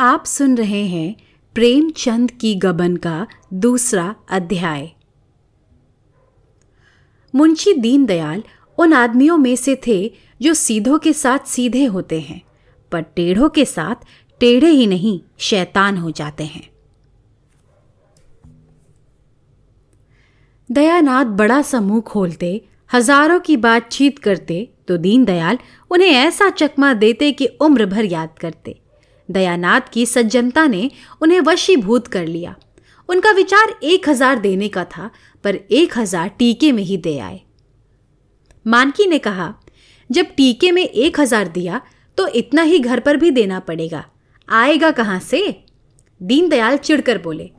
आप सुन रहे हैं प्रेमचंद की गबन का दूसरा अध्याय। मुंशी दीनदयाल उन आदमियों में से थे जो सीधों के साथ सीधे होते हैं, पर टेढ़ों के साथ टेढ़े ही नहीं, शैतान हो जाते हैं। दयानाथ बड़ा सा मुँह खोलते, हज़ारों की बातचीत करते तो दीनदयाल उन्हें ऐसा चकमा देते कि उम्र भर याद करते। दयानाथ की सज्जनता ने उन्हें वशीभूत कर लिया। उनका विचार एक हज़ार देने का था, पर एक हज़ार टीके में ही दे आए। मानकी ने कहा, जब टीके में एक हज़ार दिया तो इतना ही घर पर भी देना पड़ेगा। आएगा कहाँ से? दीनदयाल चिढ़कर बोले,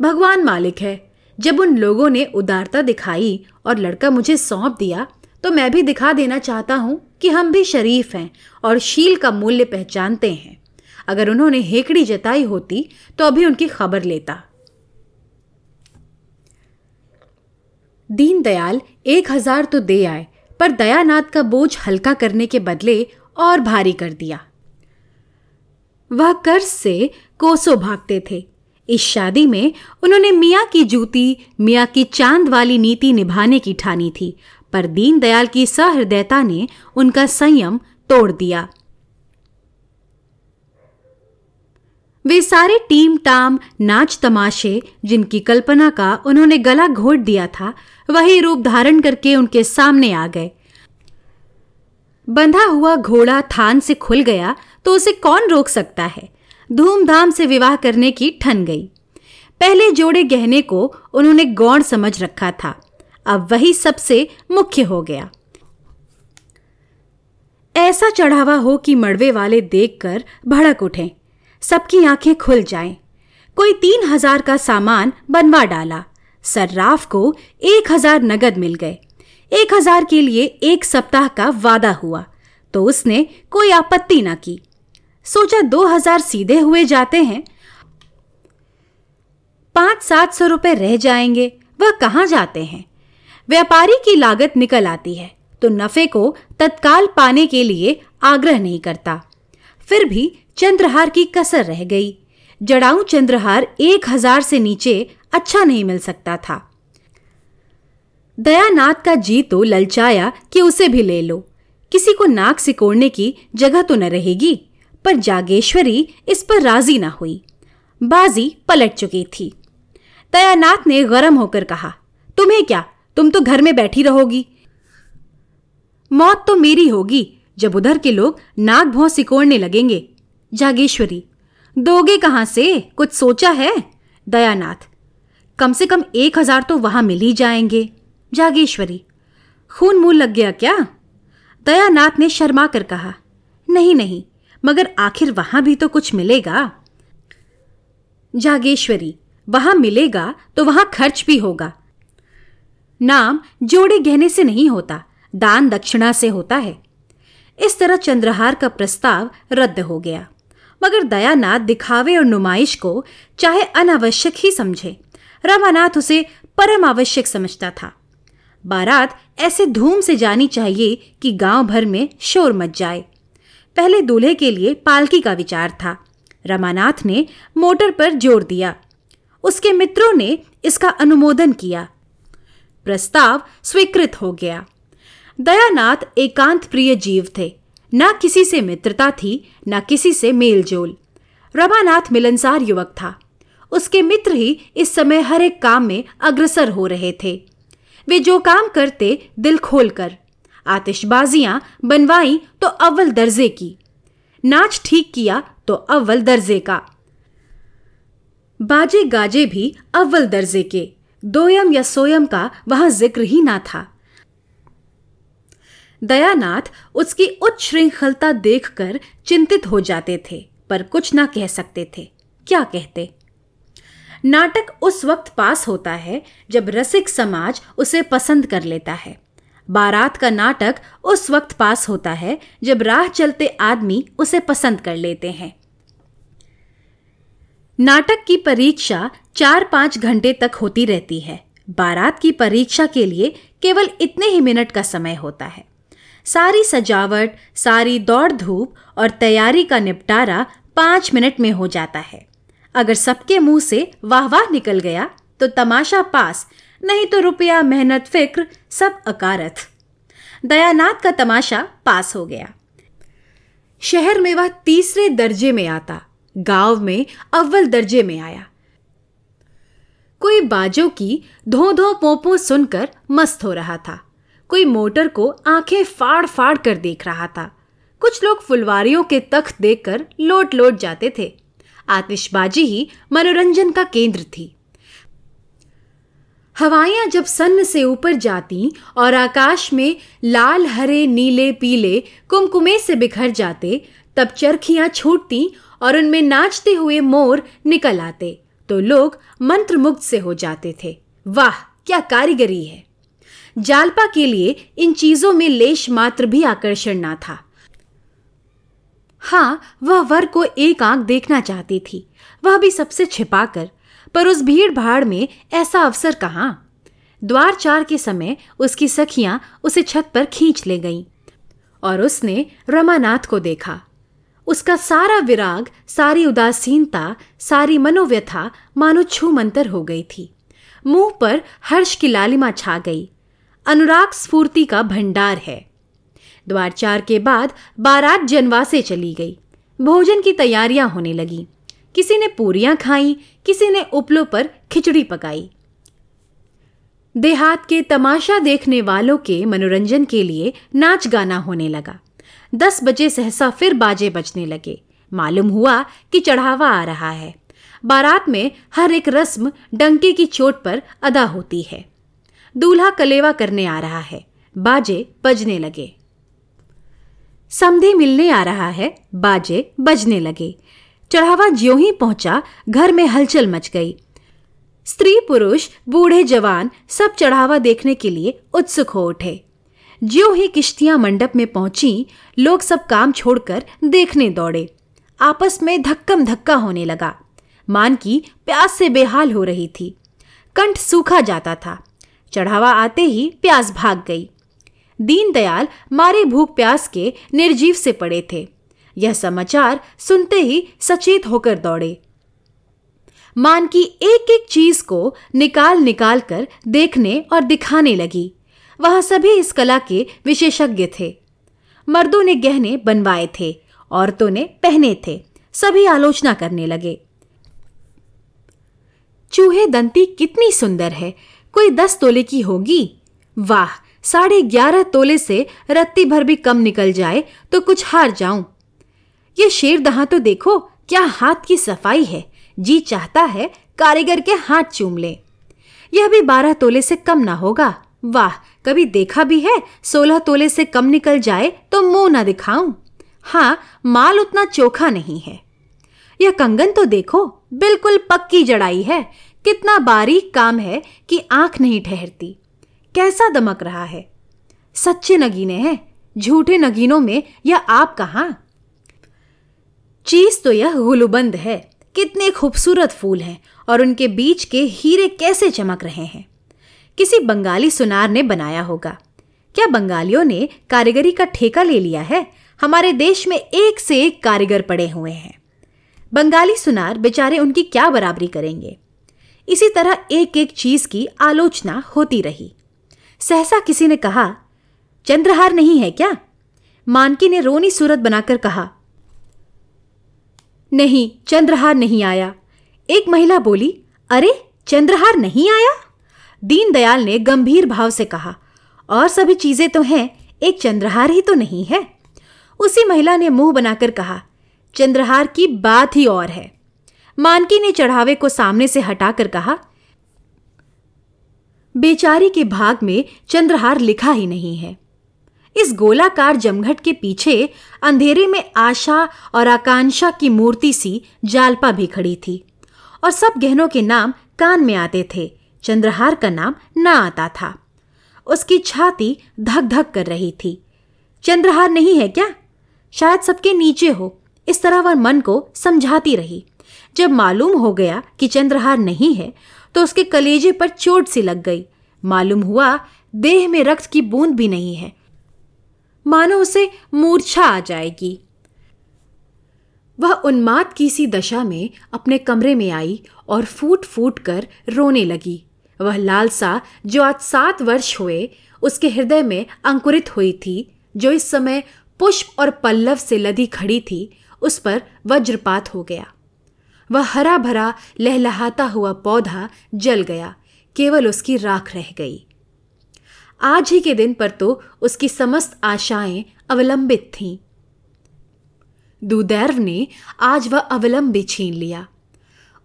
भगवान मालिक है, जब उन लोगों ने उदारता दिखाई और लड़का मुझे सौंप दिया तो मैं भी दिखा देना चाहता हूँ कि हम भी शरीफ हैं और शील का मूल्य पहचानते हैं। अगर उन्होंने हेकड़ी जताई होती तो अभी उनकी खबर लेता। दीनदयाल, एक हज़ार तो दे आए, पर दयानाथ का बोझ हल्का करने के बदले और भारी कर दिया। वह कर्ज से कोसो भागते थे। इस शादी में उन्होंने मियाँ की जूती, मियाँ की चाँद वाली नीति निभाने की ठानी थी, पर दीनदयाल की सहृदयता ने उनका संयम तोड़ दिया। वे सारे टीम टाम, नाच तमाशे, जिनकी कल्पना का उन्होंने गला घोट दिया था, वही रूप धारण करके उनके सामने आ गए। बंधा हुआ घोड़ा थान से खुल गया तो उसे कौन रोक सकता है? धूमधाम से विवाह करने की ठन गई। पहले जोड़े गहने को उन्होंने गौण समझ रखा था। अब वही सबसे मुख्य हो गया। ऐसा चढ़ावा हो कि मड़वे वाले देखकर भड़क उठें। सबकी आँखें खुल जाएँ। कोई तीन हज़ार का सामान बनवा डाला। सर्राफ को एक हज़ार नगद मिल गए। एक हज़ार के लिए एक सप्ताह का वादा हुआ तो उसने कोई आपत्ति ना की। सोचा दो हज़ार सीधे हुए जाते हैं। पाँच सात सौ रुपए रह जाएँगे, वह कहाँ जाते हैं? व्यापारी की लागत निकल आती है तो नफे को तत्काल पाने के लिए आग्रह नहीं करता। फिर भी चंद्रहार की कसर रह गई। जड़ाऊ चंद्रहार एक हज़ार से नीचे अच्छा नहीं मिल सकता था। दयानाथ का जी तो ललचाया कि उसे भी ले लो। किसी को नाक सिकोड़ने की जगह तो न रहेगी, पर जागेश्वरी इस पर राज़ी ना हुई। बाजी पलट चुकी थी। दयानाथ ने गरम होकर कहा, तुम्हें क्या? तुम तो घर में बैठी रहोगी। मौत तो मेरी होगी जब उधर के लोग नाक भौं सिकोड़ने लगेंगे। जागेश्वरी, दोगे कहाँ से? कुछ सोचा है? दयानाथ, कम से कम एक हज़ार तो वहाँ मिल ही जाएँगे। जागेश्वरी, खून मुँह लग गया क्या? दयानाथ ने शर्मा कर कहा, नहीं नहीं, मगर आखिर वहाँ भी तो कुछ मिलेगा। जागेश्वरी, वहाँ मिलेगा तो वहाँ खर्च भी होगा। नाम जोड़े गहने से नहीं होता, दान दक्षिणा से होता है। इस तरह चंद्रहार का प्रस्ताव रद्द हो गया। मगर दयानाथ दिखावे और नुमाइश को चाहे अनावश्यक ही समझे। रमानाथ उसे परम आवश्यक समझता था। बारात ऐसे धूम से जानी चाहिए कि गाँव भर में शोर मच जाए। पहले दूल्हे के लिए पालकी का विचार था। रमानाथ ने मोटर पर ज़ोर दिया। उसके मित्रों ने इसका अनुमोदन किया। प्रस्ताव स्वीकृत हो गया। दयानाथ एकांत प्रिय जीव थे। न किसी से मित्रता थी, न किसी से मेलजोल। रमानाथ मिलनसार युवक था। उसके मित्र ही इस समय हर एक काम में अग्रसर हो रहे थे। वे जो काम करते, दिल खोलकर। आतिशबाजियाँ बनवाई तो अव्वल दर्जे की। नाच ठीक किया तो अव्वल दर्जे का। बाजे गाजे भी अव्वल दर्जे के। दोयम या सोयम का वहाँ ज़िक्र ही ना था। दयानाथ उसकी उच्च श्रृंखलता देखकर चिंतित हो जाते थे, पर कुछ ना कह सकते थे। क्या कहते? नाटक उस वक्त पास होता है जब रसिक समाज उसे पसंद कर लेता है। बारात का नाटक उस वक्त पास होता है जब राह चलते आदमी उसे पसंद कर लेते हैं। नाटक की परीक्षा चार पाँच घंटे तक होती रहती है। बारात की परीक्षा के लिए केवल इतने ही मिनट का समय होता है। सारी सजावट, सारी दौड़ धूप और तैयारी का निपटारा पाँच मिनट में हो जाता है। अगर सबके मुँह से वाह वाह निकल गया तो तमाशा पास, नहीं तो रुपया, मेहनत, फ़िक्र, सब अकारथ। दयानाथ का तमाशा पास हो गया। शहर में वह तीसरे दर्जे में आता, गाँव में अव्वल दर्जे में आया। कोई बाजों की धो धो पोपो सुनकर मस्त हो रहा था। कोई मोटर को आँखें फाड़ फाड़ कर देख रहा था। कुछ लोग फुलवारियों के तख्त देखकर लोट लोट जाते थे। आतिशबाजी ही मनोरंजन का केंद्र थी। हवाइयाँ जब सन्न से ऊपर जाती और आकाश में लाल, हरे, नीले, पीले, कुमकुमे से बिखर जाते, तब चरखियाँ छूटती और उनमें नाचते हुए मोर निकल आते तो लोग मंत्रमुग्ध से हो जाते थे। वाह, क्या कारीगरी है! जालपा के लिए इन चीज़ों में लेश मात्र भी आकर्षण ना था। हाँ वह वर को एक आँख देखना चाहती थी। वह भी सबसे छिपाकर, पर उस भीड़ भाड़ में ऐसा अवसर कहाँ? द्वार चार के समय उसकी सखियाँ उसे छत पर खींच ले गईं और उसने रमानाथ को देखा। उसका सारा विराग, सारी उदासीनता, सारी मनोव्यथा मानो छू मंतर हो गई थी। मुँह पर हर्ष की लालिमा छा गई। अनुराग स्फूर्ति का भंडार है। द्वार चार के बाद बारात जनवासे चली गई। भोजन की तैयारियाँ होने लगी। किसी ने पूरियाँ खाई, किसी ने उपलों पर खिचड़ी पकाई। देहात के तमाशा देखने वालों के मनोरंजन के लिए नाच गाना होने लगा। दस बजे सहसा फिर बाजे बजने लगे। मालूम हुआ कि चढ़ावा आ रहा है। बारात में हर एक रस्म डंके की चोट पर अदा होती है। दूल्हा कलेवा करने आ रहा है। बाजे बजने लगे। समधि मिलने आ रहा है। बाजे बजने लगे। चढ़ावा ज्यों ही पहुँचा, घर में हलचल मच गई। स्त्री पुरुष, बूढ़े जवान, सब चढ़ावा देखने के लिए उत्सुक हो उठे। ज्यों ही किश्तियाँ मंडप में पहुँची, लोग सब काम छोड़कर देखने दौड़े। आपस में धक्कम धक्का होने लगा। मान की प्यास से बेहाल हो रही थी। कंठ सूखा जाता था। चढ़ावा आते ही प्यास भाग गई। दीनदयाल मारे भूख प्यास के निर्जीव से पड़े थे। यह समाचार सुनते ही सचेत होकर दौड़े। मान की एक एक चीज़ को निकाल निकाल कर देखने और दिखाने लगी। वह सभी इस कला के विशेषज्ञ थे। मर्दों ने गहने बनवाए थे, औरतों ने पहने थे। सभी आलोचना करने लगे। चूहे दंती कितनी सुंदर है कोई दस तोले की होगी? वाह, साढ़े ग्यारह तोले से रत्ती भर भी कम निकल जाए तो कुछ हार जाऊँ। ये शेर दहा तो देखो क्या हाथ की सफ़ाई है। जी चाहता है कारीगर के हाथ चूम ले। यह भी बारह तोले से कम ना होगा। वाह, कभी देखा भी है सोलह तोले से कम निकल जाए तो मुँह ना दिखाऊँ। हाँ माल उतना चोखा नहीं है। यह कंगन तो देखो, बिल्कुल पक्की जड़ाई है। कितना बारीक काम है कि आँख नहीं ठहरती। कैसा दमक रहा है? सच्चे नगीने हैं? झूठे नगीनों में यह आप कहा? चीज़ तो यह गुलुबंद है, कितने खूबसूरत फूल हैं और उनके बीच के हीरे कैसे चमक रहे हैं। किसी बंगाली सुनार ने बनाया होगा। क्या बंगालियों ने कारीगरी का ठेका ले लिया है? हमारे देश में एक से एक कारीगर पड़े हुए हैं। बंगाली सुनार बेचारे उनकी क्या बराबरी करेंगे? इसी तरह एक एक चीज़ की आलोचना होती रही। सहसा किसी ने कहा, चंद्रहार नहीं है क्या? मानकी ने रोनी सूरत बनाकर कहा, नहीं, चंद्रहार नहीं आया। एक महिला बोली, अरे, चंद्रहार नहीं आया? दीनदयाल ने गंभीर भाव से कहा, और सभी चीज़ें तो हैं, एक चंद्रहार ही तो नहीं है। उसी महिला ने मुँह बनाकर कहा, चंद्रहार की बात ही और है। मानकी ने चढ़ावे को सामने से हटाकर कहा, बेचारी के भाग में चंद्रहार लिखा ही नहीं है। इस गोलाकार जमघट के पीछे अंधेरे में आशा और आकांक्षा की मूर्ति सी जालपा भी खड़ी थी और सब गहनों के नाम कान में आते थे। चंद्रहार का नाम ना आता था। उसकी छाती धक धक कर रही थी। चंद्रहार नहीं है क्या? शायद सबके नीचे हो। इस तरह वह मन को समझाती रही। जब मालूम हो गया कि चंद्रहार नहीं है तो उसके कलेजे पर चोट सी लग गई। मालूम हुआ, देह में रक्त की बूंद भी नहीं है। मानो उसे मूर्छा आ जाएगी। वह उन्माद की सी दशा में अपने कमरे में आई और फूट फूट कर रोने लगी। वह लालसा, जो आज सात वर्ष हुए, उसके हृदय में अंकुरित हुई थी, जो इस समय पुष्प और पल्लव से लदी खड़ी थी, उस पर वज्रपात हो गया। वह हरा भरा लहलहाता हुआ पौधा जल गया। केवल उसकी राख रह गई। आज ही के दिन पर तो उसकी समस्त आशाएँ अवलंबित थीं। दुदैर्व ने आज वह अवलंब छीन लिया।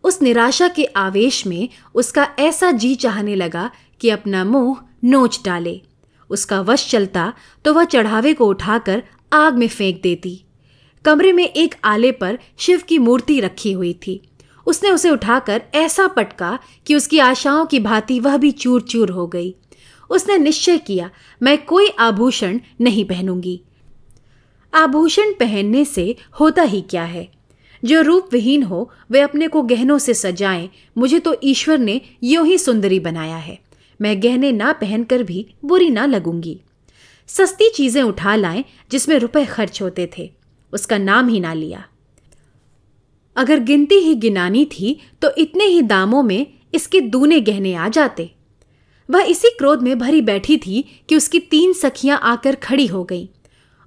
उस निराशा के आवेश में उसका ऐसा जी चाहने लगा कि अपना मुँह नोच डाले। उसका वश चलता तो वह चढ़ावे को उठाकर आग में फेंक देती। कमरे में एक आले पर शिव की मूर्ति रखी हुई थी। उसने उसे उठाकर ऐसा पटका कि उसकी आशाओं की भांति वह भी चूर चूर हो गई। उसने निश्चय किया, मैं कोई आभूषण नहीं पहनूँगी। आभूषण पहनने से होता ही क्या है? जो रूप विहीन हो, वे अपने को गहनों से सजाएँ, मुझे तो ईश्वर ने यूँ ही सुंदरी बनाया है। मैं गहने ना पहनकर भी बुरी ना लगूँगी। सस्ती चीज़ें उठा लाएँ, जिसमें रुपए खर्च होते थे। उसका नाम ही ना लिया। अगर गिनती ही गिनानी थी तो इतने ही दामों में इसके दूने गहने आ जाते। वह इसी क्रोध में भरी बैठी थी कि उसकी तीन सखियाँ आकर खड़ी हो गईं।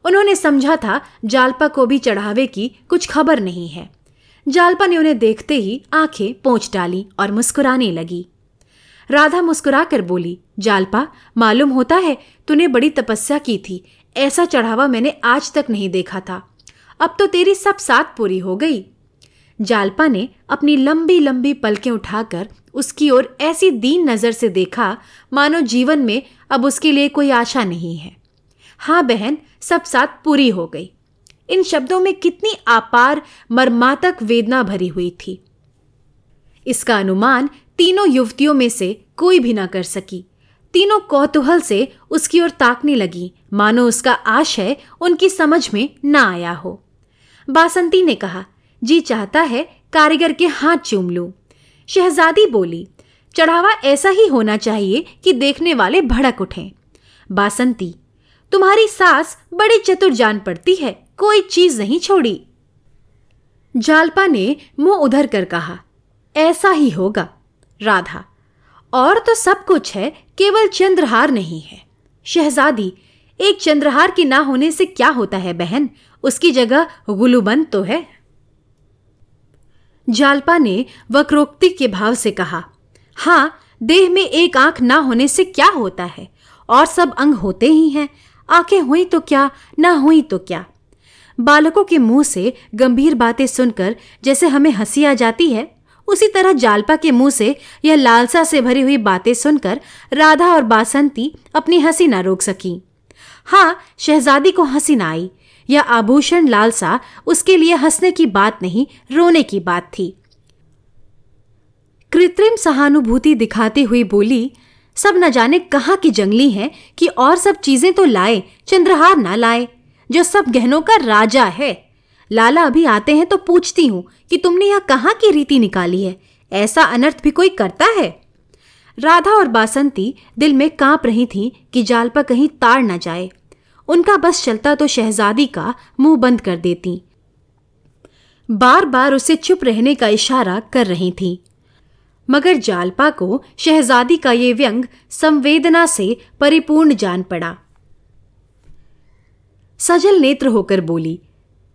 उन्होंने समझा था जालपा को भी चढ़ावे की कुछ खबर नहीं है। जालपा ने उन्हें देखते ही आँखें पोंछ डाली और मुस्कुराने लगी। राधा मुस्कुराकर बोली, जालपा, मालूम होता है तूने बड़ी तपस्या की थी। ऐसा चढ़ावा मैंने आज तक नहीं देखा था। अब तो तेरी सब साथ पूरी हो गई। जालपा ने अपनी लंबी लंबी पलकें उठाकर उसकी ओर ऐसी दीन नज़र से देखा, मानो जीवन में अब उसके लिए कोई आशा नहीं है। हाँ बहन, सब साथ पूरी हो गई। इन शब्दों में कितनी आपार, मर्मातक वेदना भरी हुई थी। इसका अनुमान तीनों युवतियों में से कोई भी ना कर सकी। तीनों कौतूहल से उसकी ओर ताकने लगी, मानो उसका आशय उनकी समझ में ना आया हो। बासंती ने कहा, जी चाहता है कारीगर के हाथ चूम लूँ। शहजादी बोली, चढ़ावा ऐसा ही होना चाहिए कि देखने वाले भड़क उठें। बासंती, तुम्हारी सास बड़ी चतुर जान पड़ती है, कोई चीज़ नहीं छोड़ी। जालपा ने मुँह उधर कर कहा, ऐसा ही होगा, राधा। और तो सब कुछ है, केवल चंद्रहार नहीं है। शहजादी, एक चंद्रहार के ना होने से क्या होता है बहन? उसकी जगह गुलूबंद तो है। जालपा ने वक्रोक्ति के भाव से कहा, हाँ, देह में एक आँख ना होने से क्या होता है? और सब अंग होते ही हैं। आँखें हुई तो क्या, ना हुई तो क्या? बालकों के मुँह से गंभीर बातें सुनकर जैसे हमें हँसी आ जाती है, उसी तरह जालपा के मुँह से यह लालसा से भरी हुई बातें सुनकर राधा और बासंती अपनी हँसी ना रोक सकी। हाँ शहजादी को हँसी ना आई यह आभूषण लालसा, उसके लिए हंसने की बात नहीं, रोने की बात थी। कृत्रिम सहानुभूति दिखाती हुई बोली, सब न जाने कहाँ की जंगली हैं कि और सब चीज़ें तो लाए, चंद्रहार ना लाए, जो सब गहनों का राजा है। लाला अभी आते हैं तो पूछती हूँ कि तुमने यह कहाँ की रीति निकाली है, ऐसा अनर्थ भी कोई करता है? राधा और बासंती दिल में काँप रही थी कि जालपा कहीं ताड़ न जाए। उनका बस चलता तो शहजादी का मुँह बंद कर देती। बार बार उसे चुप रहने का इशारा कर रही थी। मगर जालपा को शहजादी का ये व्यंग संवेदना से परिपूर्ण जान पड़ा। सजल नेत्र होकर बोली,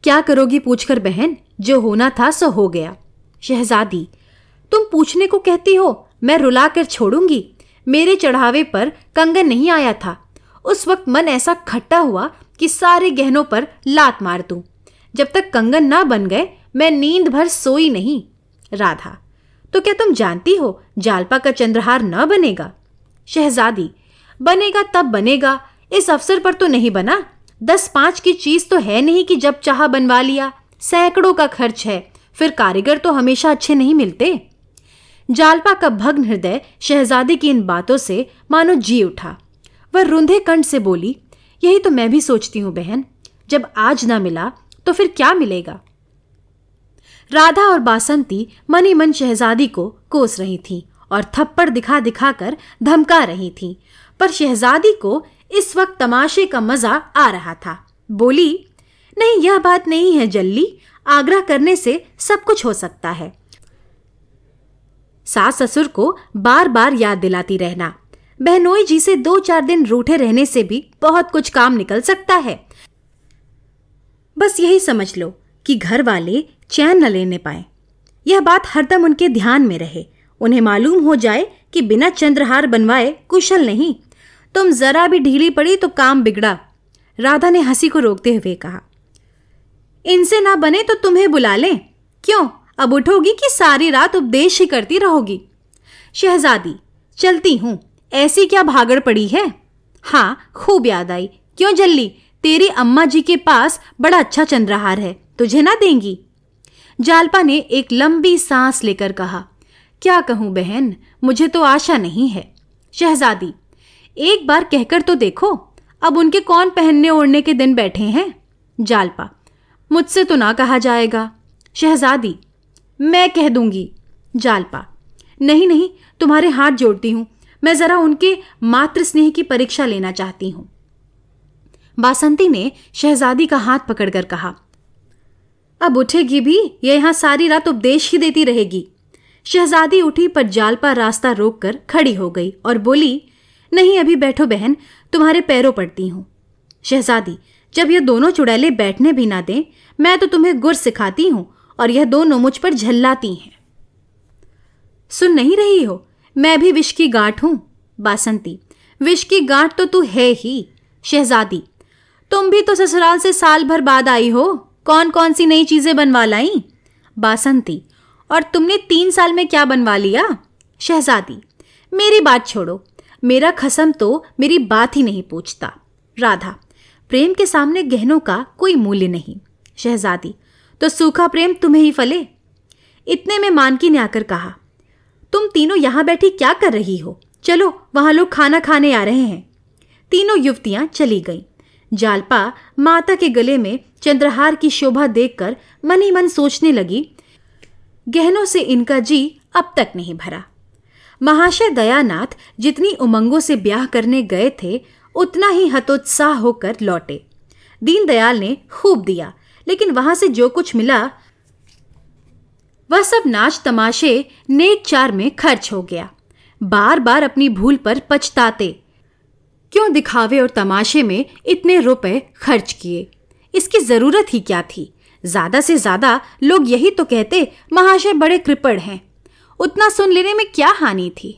क्या करोगी पूछकर बहन? जो होना था सो हो गया। शहजादी, तुम पूछने को कहती हो, मैं रुला कर छोड़ूँगी। मेरे चढ़ावे पर कंगन नहीं आया था। उस वक्त मन ऐसा खट्टा हुआ कि सारे गहनों पर लात मार दूँ। जब तक कंगन ना बन गए, मैं नींद भर सोई नहीं। राधा तो क्या तुम जानती हो जालपा का चंद्रहार न बनेगा? शहजादी, बनेगा तब बनेगा, इस अवसर पर तो नहीं बना। दस पाँच की चीज़ तो है नहीं कि जब चाह बनवा लिया। सैकड़ों का खर्च है, फिर कारीगर तो हमेशा अच्छे नहीं मिलते। जालपा का भग्न हृदय शहजादी की इन बातों से मानो जी उठा। वह रुंधे कंठ से बोली, यही तो मैं भी सोचती हूँ बहन। जब आज ना मिला तो फिर क्या मिलेगा? राधा और बासंती मनी मन शहजादी को कोस रही थी और थप्पड़ दिखा दिखा कर धमका रही थी। पर शहजादी को इस वक्त तमाशे का मज़ा आ रहा था। बोली, नहीं, यह बात नहीं है जल्ली। आग्रह करने से सब कुछ हो सकता है। सास ससुर को बार बार याद दिलाती रहना। बहनोई जी से दो चार दिन रूठे रहने से भी बहुत कुछ काम निकल सकता है। बस यही समझ लो कि घर वाले चैन न लेने पाए। यह बात हरदम उनके ध्यान में रहे। उन्हें मालूम हो जाए कि बिना चंद्रहार बनवाए कुशल नहीं। तुम जरा भी ढीली पड़ी तो काम बिगड़ा, राधा ने हँसी को रोकते हुए कहा। इनसे ना बने तो तुम्हें बुला लें। क्यों? अब उठोगी कि सारी रात उपदेश ही करती रहोगी। शहजादी, चलती हूँ। ऐसी क्या भागड़ पड़ी है? हाँ खूब याद आई। क्यों जल्ली तेरी अम्मा जी के पास बड़ा अच्छा चंद्रहार है। तुझे ना देंगी? जालपा ने एक लंबी सांस लेकर कहा, क्या कहूँ बहन, मुझे तो आशा नहीं है। शहजादी, एक बार कहकर तो देखो, अब उनके कौन पहनने ओढ़ने के दिन बैठे हैं? जालपा, मुझसे तो ना कहा जाएगा। शहजादी, मैं कह दूँगी। जालपा, नहीं नहीं, तुम्हारे हाथ जोड़ती हूँ। मैं जरा उनके मातृ स्नेह की परीक्षा लेना चाहती हूँ। बासंती ने शहजादी का हाथ पकड़कर कहा, अब उठेगी भी, यह यहाँ सारी रात उपदेश ही देती रहेगी। शहजादी उठी पर जालपा रास्ता रोककर खड़ी हो गई और बोली, नहीं, अभी बैठो बहन, तुम्हारे पैरों पड़ती हूँ। शहजादी, जब यह दोनों चुड़ैले बैठने भी ना दें, मैं तो तुम्हें गुर सिखाती हूँ और यह दोनों मुझ पर झल्लाती हैं। सुन नहीं रही हो? मैं भी विष की गांठ हूँ, बासंती। विष की गांठ तो तू है ही, शहजादी। तुम भी तो ससुराल से साल भर बाद आई हो कौन कौन सी नई चीज़ें बनवा लाई? बासंती, और तुमने तीन साल में क्या बनवा लिया? शहजादी, मेरी बात छोड़ो, मेरा खसम तो मेरी बात ही नहीं पूछता। राधा, प्रेम के सामने गहनों का कोई मूल्य नहीं। शहजादी तो सूखा प्रेम तुम्हें ही फले? इतने में मानकी ने आकर कहा तुम तीनों यहाँ बैठी क्या कर रही हो? चलो, वहाँ लोग खाना खाने आ रहे हैं। तीनों युवतियाँ चली गईं। जालपा माता के गले में चंद्रहार की शोभा देखकर मन ही मन सोचने लगी, गहनों से इनका जी अब तक नहीं भरा। महाशय दयानाथ जितनी उमंगों से ब्याह करने गए थे, उतना ही हतोत्साह होकर लौटे। दीनदयाल ने खूब दिया, लेकिन वहाँ से जो कुछ मिला वह सब नाच तमाशे नेक चार में खर्च हो गया। बार बार अपनी भूल पर पछताते। क्यों दिखावे और तमाशे में इतने रुपए खर्च किए? इसकी ज़रूरत ही क्या थी? ज़्यादा से ज़्यादा लोग यही तो कहते, महाशय बड़े कृपण हैं। उतना सुन लेने में क्या हानि थी?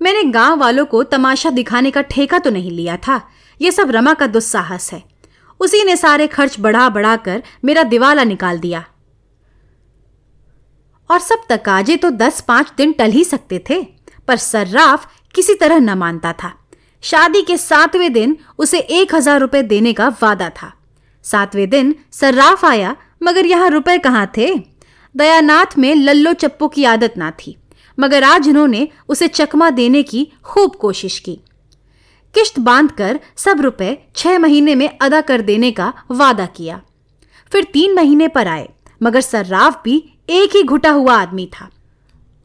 मैंने गाँव वालों को तमाशा दिखाने का ठेका तो नहीं लिया था। यह सब रमा का दुस्साहस है। उसी ने सारे खर्च बढ़ा बढ़ा कर मेरा दिवाला निकाल दिया। और सब तकाजे तो दस पाँच दिन टल ही सकते थे, पर सर्राफ किसी तरह न मानता था। शादी के सातवें दिन उसे एक हज़ार रुपए देने का वादा था। सातवें दिन सर्राफ आया, मगर यहाँ रुपए कहाँ थे? दयानाथ में लल्लो चप्पो की आदत ना थी, मगर आज उन्होंने उसे चकमा देने की खूब कोशिश की। किश्त बांधकर सब रुपए छह महीने में अदा कर देने का वादा किया। फिर तीन महीने पर आए, मगर सर्राफ भी एक ही घुटा हुआ आदमी था।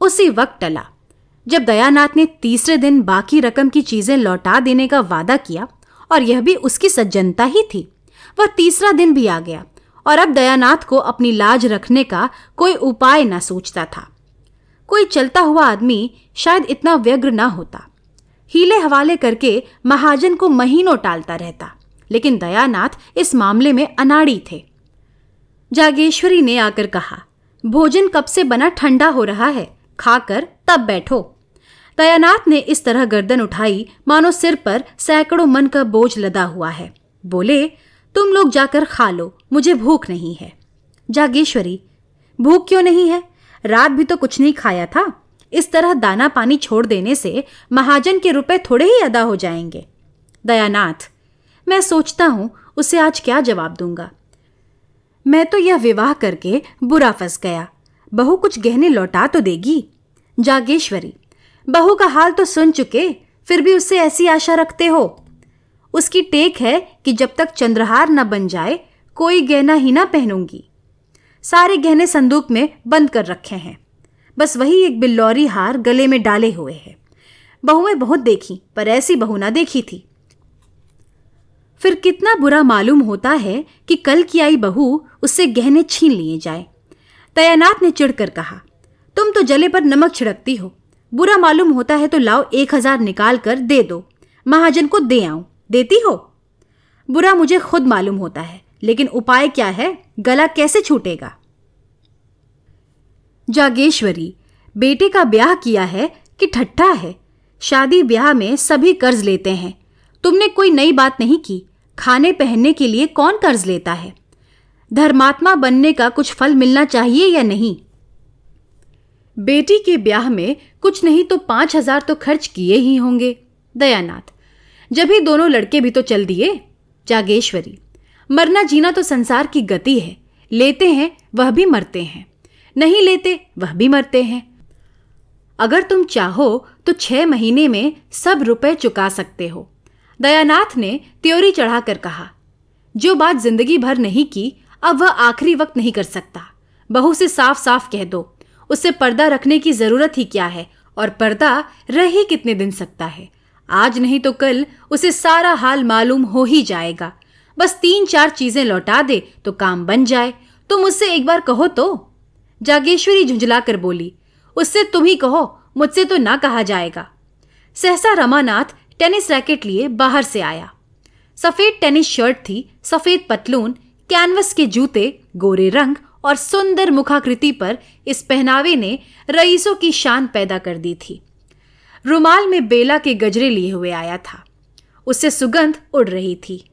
उसी वक्त टला। जब दयानाथ ने तीसरे दिन बाकी रकम की चीज़ें लौटा देने का वादा किया, और यह भी उसकी सज्जनता ही थी, वह तीसरा दिन भी आ गया, और अब दयानाथ को अपनी लाज रखने का कोई उपाय न सोचता था। कोई चलता हुआ आदमी शायद इतना व्यग्र न होता। हीले हवाले करके महाजन को महीनों टालता रहता, लेकिन दयानाथ इस मामले में अनाड़ी थे। जागेश्वरी ने आकर कहा भोजन कब से बना ठंडा हो रहा है? खाकर तब बैठो। दयानाथ ने इस तरह गर्दन उठाई, मानो सिर पर सैकड़ों मन का बोझ लदा हुआ है। बोले, तुम लोग जाकर खा लो, मुझे भूख नहीं है। जागेश्वरी, भूख क्यों नहीं है? रात भी तो कुछ नहीं खाया था। इस तरह दाना पानी छोड़ देने से महाजन के रुपए थोड़े ही अदा हो जाएँगे। दयानाथ, मैं सोचता हूँ, उसे आज क्या जवाब दूँगा? मैं तो यह विवाह करके बुरा फंस गया। बहू कुछ गहने लौटा तो देगी। जागेश्वरी, बहू का हाल तो सुन चुके, फिर भी उससे ऐसी आशा रखते हो? उसकी टेक है कि जब तक चंद्रहार न बन जाए, कोई गहना ही ना पहनूँगी। सारे गहने संदूक में बंद कर रखे हैं। बस वही एक बिल्लौरी हार गले में डाले हुए है। बहुएँ बहुत देखी, पर ऐसी बहू ना देखी थी। फिर कितना बुरा मालूम होता है कि कल की आई बहू उससे गहने छीन लिए जाए। दयानाथ ने चिढ़कर कहा, तुम तो जले पर नमक छिड़कती हो। बुरा मालूम होता है तो लाओ एक हज़ार निकाल कर दे दो। महाजन को दे आऊँ। देती हो? बुरा मुझे खुद मालूम होता है, लेकिन उपाय क्या है? गला कैसे छूटेगा? जागेश्वरी, बेटे का ब्याह किया है कि ठट्ठा है? शादी ब्याह में सभी कर्ज लेते हैं। तुमने कोई नई बात नहीं की। खाने पहनने के लिए कौन कर्ज लेता है? धर्मात्मा बनने का कुछ फल मिलना चाहिए या नहीं? बेटी के ब्याह में कुछ नहीं तो पाँच हज़ार तो खर्च किए ही होंगे, दयानाथ। जब ही दोनों लड़के भी तो चल दिए, जागेश्वरी। मरना जीना तो संसार की गति है, लेते हैं, वह भी मरते हैं। नहीं लेते, वह भी मरते हैं। अगर तुम चाहो तो छह महीने में सब रुपए चुका सकते हो। दयानाथ ने त्योरी चढ़ाकर कहा, जो बात ज़िंदगी भर नहीं की, अब वह आखिरी वक्त नहीं कर सकता। बहू से साफ़ साफ़ कह दो उससे पर्दा रखने की ज़रूरत ही क्या है, और पर्दा रह ही कितने दिन सकता है? आज नहीं तो कल उसे सारा हाल मालूम हो ही जाएगा। बस तीन चार चीज़ें लौटा दे तो काम बन जाए। तुम मुझसे एक बार कहो तो। जागेश्वरी झुंझलाकर बोली, उससे तुम ही कहो, मुझसे तो ना कहा जाएगा। सहसा रमानाथ टेनिस रैकेट लिए बाहर से आया। सफ़ेद टेनिस शर्ट थी, सफ़ेद पतलून, कैनवस के जूते, गोरे रंग और सुंदर मुखाकृति पर इस पहनावे ने रईसों की शान पैदा कर दी थी। रुमाल में बेला के गजरे लिए हुए आया था। उससे सुगंध उड़ रही थी।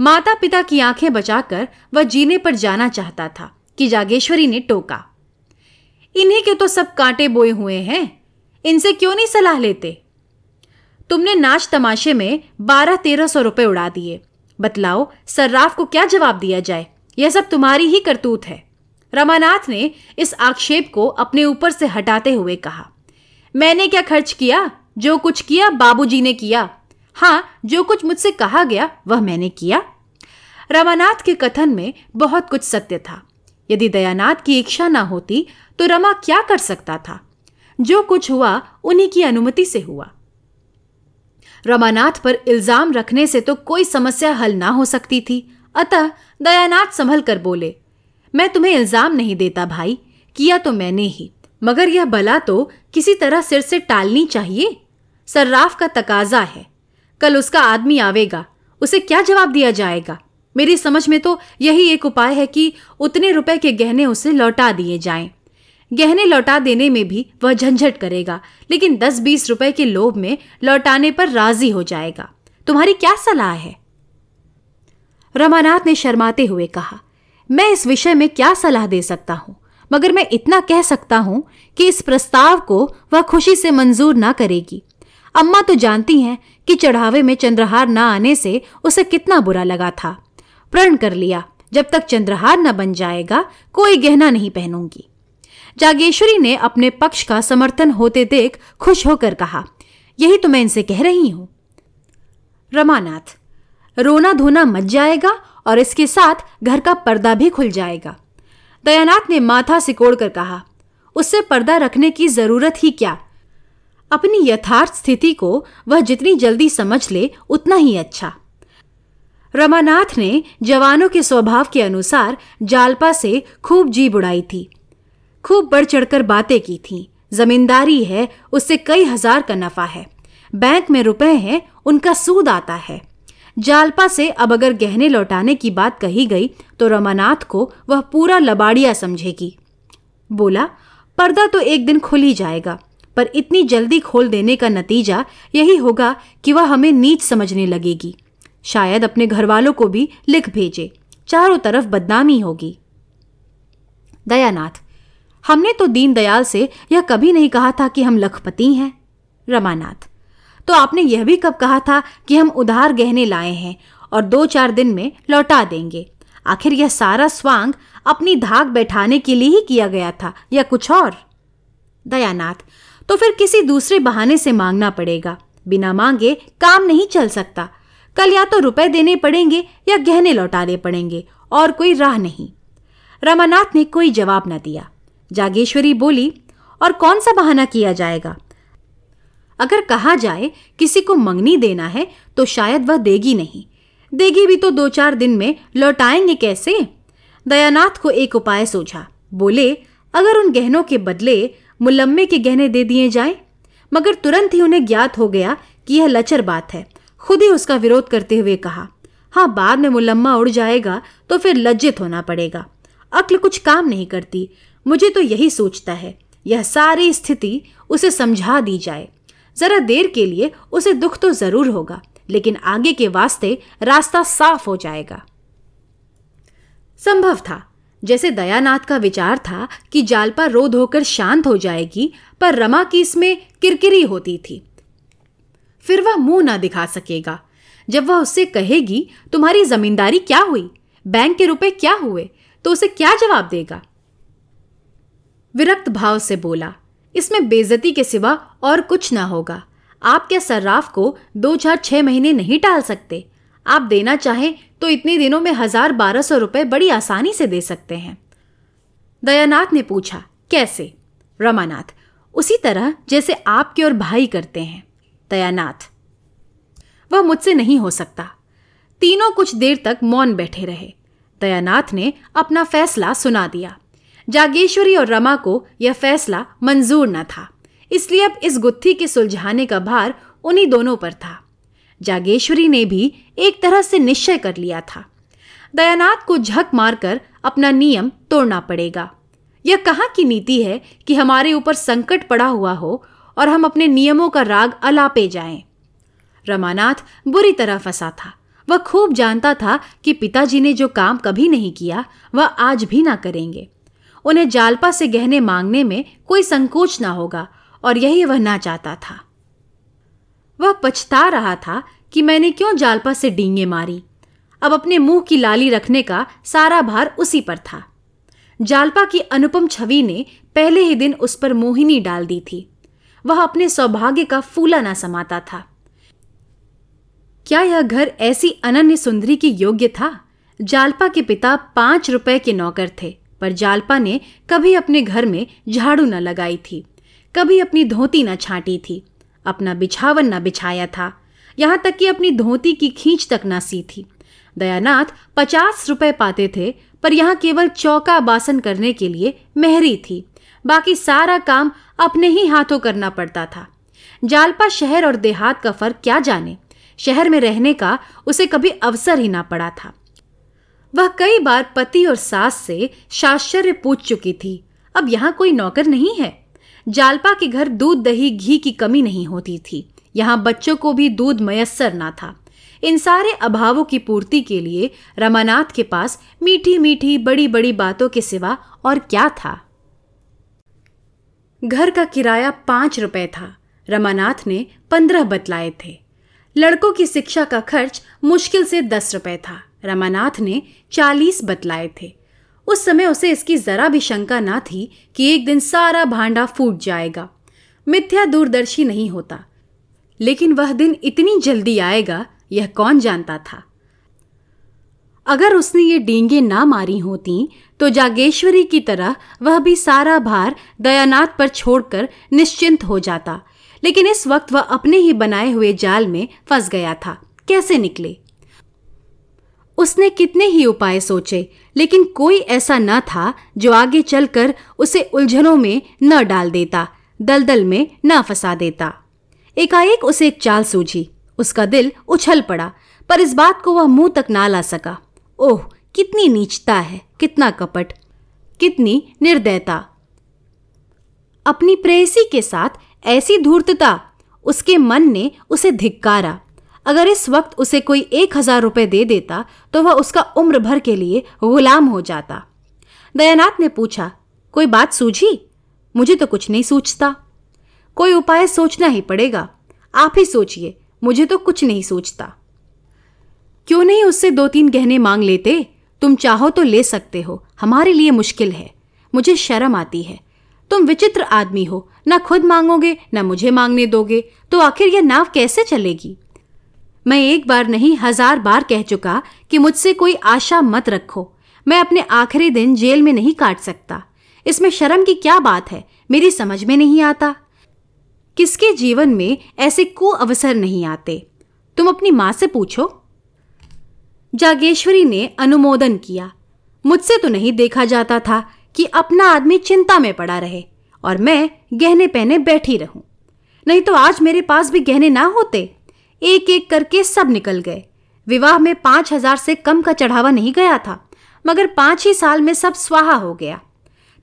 माता पिता की आँखें बचाकर वह जीने पर जाना चाहता था कि जागेश्वरी ने टोका। इन्हीं के तो सब कांटे बोए हुए हैं। इनसे क्यों नहीं सलाह लेते? तुमने नाच तमाशे में बारह तेरह सौ रुपए उड़ा दिए। बतलाओ, सर्राफ को क्या जवाब दिया जाए? यह सब तुम्हारी ही करतूत है। रमानाथ ने इस आक्षेप को अपने ऊपर से हटाते हुए कहा। मैंने क्या खर्च किया? जो कुछ किया, बाबूजी ने किया। हाँ जो कुछ मुझसे कहा गया, वह मैंने किया। रमानाथ के कथन में बहुत कुछ सत्य था। यदि दयानाथ की इच्छा ना होती तो रमा क्या कर सकता था? जो कुछ हुआ, उन्हीं की अनुमति से हुआ। रमानाथ पर इल्ज़ाम रखने से तो कोई समस्या हल ना हो सकती थी। अतः दयानाथ संभल कर बोले, मैं तुम्हें इल्ज़ाम नहीं देता भाई, किया तो मैंने ही, मगर यह बला तो किसी तरह सिर से टालनी चाहिए? सर्राफ का तकाजा है, कल उसका आदमी आवेगा, उसे क्या जवाब दिया जाएगा? मेरी समझ में तो यही एक उपाय है कि उतने रुपए के गहने उसे लौटा दिए जाएँ। गहने लौटा देने में भी वह झंझट करेगा, लेकिन दस बीस रुपए के लोभ में लौटाने पर राज़ी हो जाएगा। तुम्हारी क्या सलाह है? रमानाथ ने शर्माते हुए कहा, मैं इस विषय में क्या सलाह दे सकता हूँ? मगर मैं इतना कह सकता हूँ कि इस प्रस्ताव को वह खुशी से मंजूर ना करेगी। अम्मा तो जानती हैं कि चढ़ावे में चंद्रहार ना आने से उसे कितना बुरा लगा था। प्रण कर लिया, जब तक चंद्रहार न बन जाएगा, कोई गहना नहीं पहनूँगी। जागेश्वरी ने अपने पक्ष का समर्थन होते देख खुश होकर कहा, यही तो मैं इनसे कह रही हूँ। रमानाथ रोना धोना मच जाएगा और इसके साथ घर का पर्दा भी खुल जाएगा। दयानाथ ने माथा सिकोड़कर कहा, उससे पर्दा रखने की ज़रूरत ही क्या? अपनी यथार्थ स्थिति को वह जितनी जल्दी समझ ले, उतना ही अच्छा। रमानाथ ने जवानों के स्वभाव के अनुसार जालपा से खूब जी बुड़ाई थी। खूब बढ़ चढ़कर बातें की थी। जमींदारी है, उससे कई हज़ार का नफा है। बैंक में रुपए हैं, उनका सूद आता है। जालपा से अब अगर गहने लौटाने की बात कही गई तो रमानाथ को वह पूरा लबाड़िया समझेगी। बोला, पर्दा तो एक दिन खुल ही जाएगा, पर इतनी जल्दी खोल देने का नतीजा यही होगा कि वह हमें नीच समझने लगेगी। शायद अपने घर वालों को भी लिख भेजे, चारों तरफ़ बदनामी होगी। दयानाथ हमने तो दीनदयाल से यह कभी नहीं कहा था कि हम लखपति हैं। रमानाथ तो आपने यह भी कब कहा था कि हम उधार गहने लाए हैं और दो चार दिन में लौटा देंगे? आखिर यह सारा स्वांग अपनी धाक बैठाने के लिए ही किया गया था या कुछ और? दयानाथ तो फिर किसी दूसरे बहाने से मांगना पड़ेगा। बिना मांगे काम नहीं चल सकता। कल या तो रुपए देने पड़ेंगे या गहने लौटाने पड़ेंगे और कोई राह नहीं। रमानाथ ने कोई जवाब न दिया। जागेश्वरी बोली, और कौन सा बहाना किया जाएगा? अगर कहा जाए, किसी को मंगनी देना है तो शायद वह देगी नहीं। देगी भी तो दो चार दिन में, लौटाएँगे कैसे? दयानाथ को एक उपाय सोचा बोले, अगर उन गहनों के बदले मुलम्मे के गहने दे दिए जाए, मगर तुरंत ही उन्हें ज्ञात हो गया कि यह लचर बात है। खुद ही उसका विरोध करते हुए कहा हाँ बाद में मुलम्मा उड़ जाएगा तो फिर लज्जित होना पड़ेगा। अक्ल कुछ काम नहीं करती मुझे तो यही सोचता है। यह सारी स्थिति उसे समझा दी जाए। जरा देर के लिए उसे दुख तो ज़रूर होगा, लेकिन आगे के वास्ते रास्ता साफ़ हो जाएगा। संभव था, जैसे दयानाथ का विचार था कि जालपा रोध होकर शांत हो जाएगी, पर रमा की इसमें किरकिरी होती थी। फिर वह मुँह ना दिखा सकेगा। जब वह उससे कहेगी, तुम्हारी जमींदारी क्या हुई? बैंक के रुपए क्या हुए? तो उसे क्या जवाब देगा? विरक्त भाव से बोला, इसमें बेजती के सिवा और कुछ ना होगा। आप क्या सर्राफ को दो चार छह महीने नहीं टाल सकते? आप देना चाहें तो इतने दिनों में हज़ार बारह सौ रुपए बड़ी आसानी से दे सकते हैं। दयानाथ ने पूछा, कैसे? रमानाथ, उसी तरह जैसे आपके और भाई करते हैं। दयानाथ, वह मुझसे नहीं हो सकता। तीनों कुछ देर तक मौन बैठे रहे। दयानाथ ने अपना फैसला सुना दिया। जागेश्वरी और रमा को यह फैसला मंजूर न था। इसलिए अब इस गुत्थी के सुलझाने का भार उन्हीं दोनों पर था। जागेश्वरी ने भी एक तरह से निश्चय कर लिया था। दयानाथ को झक मारकर अपना नियम तोड़ना पड़ेगा। यह कहाँ की नीति है कि हमारे ऊपर संकट पड़ा हुआ हो और हम अपने नियमों का राग अलापे जाएँ। रमानाथ बुरी तरह फंसा था। वह खूब जानता था कि पिताजी ने जो काम कभी नहीं किया, वह आज भी ना करेंगे। उन्हें जालपा से गहने मांगने में कोई संकोच ना होगा, और यही वह ना चाहता था। वह पछता रहा था कि मैंने क्यों जालपा से डींगे मारी। अब अपने मुँह की लाली रखने का सारा भार उसी पर था। जालपा की अनुपम छवि ने पहले ही दिन उस पर मोहिनी डाल दी थी। वह अपने सौभाग्य का फूला ना समाता था। क्या यह घर ऐसी अनन्य सुंदरी की योग्य था? जालपा के पिता पाँच रुपए के नौकर थे। पर जालपा ने कभी अपने घर में झाड़ू न लगाई थी, कभी अपनी धोती न छाटी थी, अपना बिछावन न बिछाया था, यहाँ तक कि अपनी धोती की खींच तक न सी थी। दयानाथ पचास रुपए पाते थे, पर यहाँ केवल चौका बासन करने के लिए मेहरी थी, बाकी सारा काम अपने ही हाथों करना पड़ता था। जालपा शहर और देहात का फ़र्क क्या जाने? शहर में रहने का उसे कभी अवसर ही ना पड़ा था। वह कई बार पति और सास से शाश्चर्य पूछ चुकी थी, अब यहाँ कोई नौकर नहीं है। जालपा के घर दूध, दही, घी की कमी नहीं होती थी। यहाँ बच्चों को भी दूध मयसर ना था। इन सारे अभावों की पूर्ति के लिए रमानाथ के पास मीठी मीठी बड़ी बड़ी बातों के सिवा और क्या था? घर का किराया पाँच रुपए था। रमानाथ ने पंद्रह बतलाए थे। लड़कों की शिक्षा का खर्च मुश्किल से दस रुपए था। रमानाथ ने चालीस बतलाए थे। उस समय उसे इसकी जरा भी शंका ना थी कि एक दिन सारा भांडा फूट जाएगा। मिथ्या दूरदर्शी नहीं होता। लेकिन वह दिन इतनी जल्दी आएगा, यह कौन जानता था? अगर उसने ये डींगे ना मारी होती तो जागेश्वरी की तरह वह भी सारा भार दयानाथ पर छोड़कर निश्चिंत हो जाता। लेकिन इस वक्त वह अपने ही बनाए हुए जाल में फंस गया था। कैसे निकले? उसने कितने ही उपाय सोचे, लेकिन कोई ऐसा न था जो आगे चलकर उसे उलझनों में न डाल देता, दलदल में न फंसा देता। एकाएक उसे एक चाल सूझी, उसका दिल उछल पड़ा, पर इस बात को वह मुँह तक ना ला सका। ओह, कितनी नीचता है, कितना कपट, कितनी निर्दयता। अपनी प्रेयसी के साथ ऐसी धूर्तता, उसके मन ने उसे धिक्कारा। अगर इस वक्त उसे कोई एक हज़ार रुपए दे देता तो वह उसका उम्र भर के लिए गुलाम हो जाता। दयानाथ ने पूछा, कोई बात सूझी? मुझे तो कुछ नहीं सूझता। कोई उपाय सोचना ही पड़ेगा। आप ही सोचिए, मुझे तो कुछ नहीं सोचता क्यों नहीं उससे दो तीन गहने मांग लेते? तुम चाहो तो ले सकते हो। हमारे लिए मुश्किल है। मुझे शर्म आती है। तुम विचित्र आदमी हो। ना खुद मांगोगे, ना मुझे मांगने दोगे। तो आखिर यह नाव कैसे चलेगी? मैं एक बार नहीं, हज़ार बार कह चुका कि मुझसे कोई आशा मत रखो। मैं अपने आखिरी दिन जेल में नहीं काट सकता। इसमें शर्म की क्या बात है? मेरी समझ में नहीं आता। किसके जीवन में ऐसे को अवसर नहीं आते? तुम अपनी माँ से पूछो। जागेश्वरी ने अनुमोदन किया। मुझसे तो नहीं देखा जाता था कि अपना आदमी चिंता में पड़ा रहे और मैं गहने पहने बैठी रहूँ। नहीं तो आज मेरे पास भी गहने ना होते। एक एक करके सब निकल गए। विवाह में पाँच हज़ार से कम का चढ़ावा नहीं गया था, मगर पाँच ही साल में सब स्वाहा हो गया।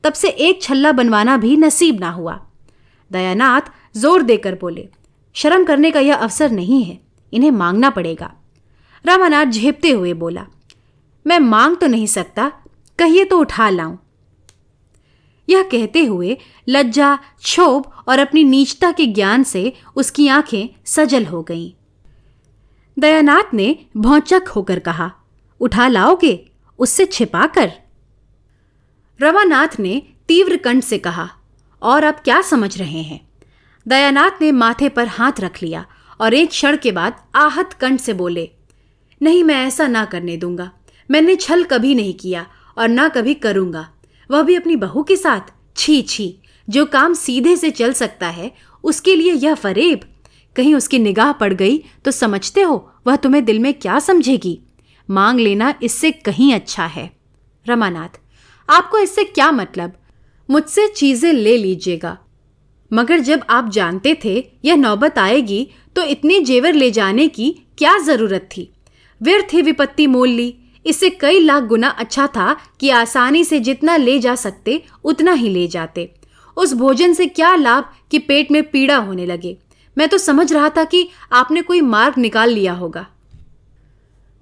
तब से एक छल्ला बनवाना भी नसीब ना हुआ। दयानाथ ज़ोर देकर बोले, शर्म करने का यह अवसर नहीं है, इन्हें मांगना पड़ेगा। रामानाथ झेपते हुए बोला, मैं मांग तो नहीं सकता, कहिए तो उठा लाऊं। यह कहते हुए लज्जा, क्षोभ और अपनी नीचता के ज्ञान से उसकी आँखें सजल हो गईं। दयानाथ ने भौचक होकर कहा, उठा लाओगे? उससे छिपा कर। रवानाथ ने तीव्र कंठ से कहा, और अब क्या समझ रहे हैं? दयानाथ ने माथे पर हाथ रख लिया और एक क्षण के बाद आहत कंठ से बोले, नहीं, मैं ऐसा ना करने दूँगा। मैंने छल कभी नहीं किया और ना कभी करूँगा। वह भी अपनी बहू के साथ। छी छी, जो काम सीधे से चल सकता है, उसके लिए यह फरेब कहीं उसकी निगाह पड़ गई तो समझते हो वह तुम्हें दिल में क्या समझेगी? मांग लेना इससे कहीं अच्छा है। रमानाथ, आपको इससे क्या मतलब? मुझसे चीज़ें ले लीजिएगा। मगर जब आप जानते थे यह नौबत आएगी तो इतने जेवर ले जाने की क्या ज़रूरत थी? व्यर्थ ही विपत्ति मोल ली। इससे कई लाख गुना अच्छा था कि आसानी से जितना ले जा सकते, उतना ही ले जाते। उस भोजन से क्या लाभ कि पेट में पीड़ा होने लगे? मैं तो समझ रहा था कि आपने कोई मार्ग निकाल लिया होगा।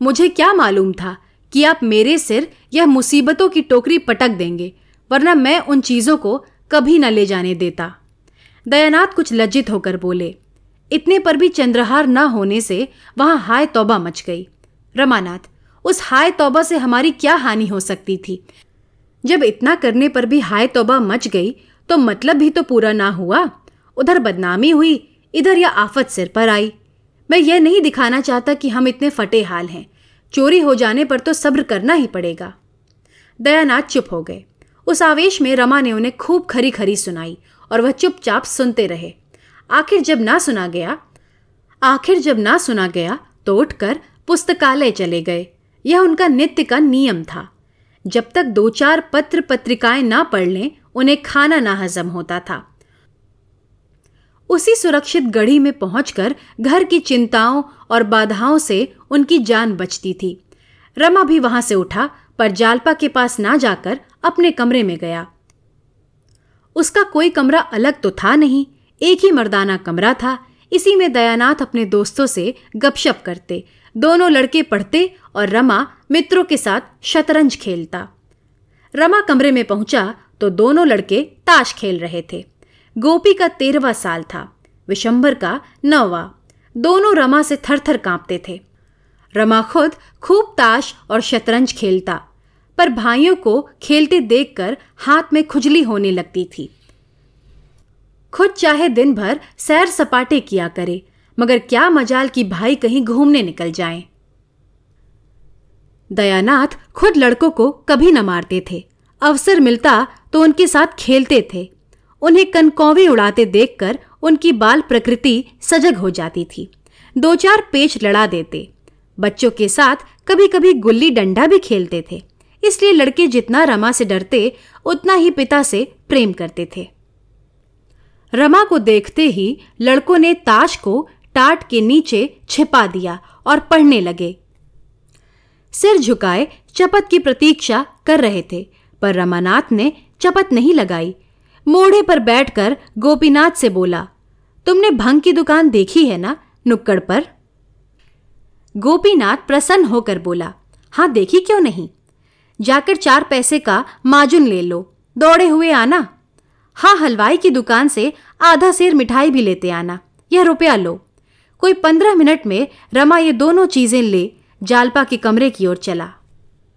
मुझे क्या मालूम था कि आप मेरे सिर यह मुसीबतों की टोकरी पटक देंगे, वरना मैं उन चीज़ों को कभी न ले जाने देता। दयानाथ कुछ लज्जित होकर बोले, इतने पर भी चंद्रहार न होने से वहाँ हाय तौबा मच गई। रमानाथ, उस हाय तौबा से हमारी क्या हानि हो सकती थी? जब इतना करने पर भी हाय तौबा मच गई तो मतलब भी तो पूरा ना हुआ। उधर बदनामी हुई इधर यह आफत सिर पर आई। मैं यह नहीं दिखाना चाहता कि हम इतने फटे हाल हैं। चोरी हो जाने पर तो सब्र करना ही पड़ेगा। दयानाथ चुप हो गए। उस आवेश में रमा ने उन्हें खूब खरी खरी सुनाई और वह चुपचाप सुनते रहे। आखिर जब ना सुना गया, आखिर जब ना सुना गया तो उठकर पुस्तकालय चले गए। यह उनका नित्य का नियम था। जब तक दो चार पत्र पत्रिकाएँ ना पढ़ लें, उन्हें खाना ना हजम होता था। उसी सुरक्षित गढ़ी में पहुंचकर घर की चिंताओं और बाधाओं से उनकी जान बचती थी। रमा भी वहाँ से उठा, पर जालपा के पास ना जाकर अपने कमरे में गया। उसका कोई कमरा अलग तो था नहीं, एक ही मर्दाना कमरा था। इसी में दयानाथ अपने दोस्तों से गपशप करते, दोनों लड़के पढ़ते और रमा मित्रों के साथ शतरंज खेलता। रमा कमरे में पहुँचा तो दोनों लड़के ताश खेल रहे थे। गोपी का तेरहवा साल था, विशंबर का नौवा। दोनों रमा से थर थर कांपते थे। रमा खुद खूब ताश और शतरंज खेलता, पर भाइयों को खेलते देखकर हाथ में खुजली होने लगती थी। खुद चाहे दिन भर सैर सपाटे किया करे, मगर क्या मजाल की भाई कहीं घूमने निकल जाएँ। दयानाथ खुद लड़कों को कभी न मारते थे, अवसर मिलता तो उनके साथ खेलते थे। उन्हें कनकौवे उड़ाते देखकर उनकी बाल प्रकृति सजग हो जाती थी। दो चार पेच लड़ा देते। बच्चों के साथ कभी कभी गुल्ली डंडा भी खेलते थे। इसलिए लड़के जितना रमा से डरते, उतना ही पिता से प्रेम करते थे। रमा को देखते ही लड़कों ने ताश को टाट के नीचे छिपा दिया और पढ़ने लगे। सिर झुकाए चपत की प्रतीक्षा कर रहे थे, पर रमानाथ ने चपत नहीं लगाई। मोढ़े पर बैठकर गोपीनाथ से बोला, तुमने भंग की दुकान देखी है ना, नुक्कड़ पर? गोपीनाथ प्रसन्न होकर बोला हाँ देखी क्यों नहीं? जाकर चार पैसे का माजुन ले लो, दौड़े हुए आना। हाँ हलवाई की दुकान से आधा सेर मिठाई भी लेते आना, यह रुपया लो। कोई पंद्रह मिनट में रमा ये दोनों चीज़ें ले, जालपा के कमरे की ओर चला।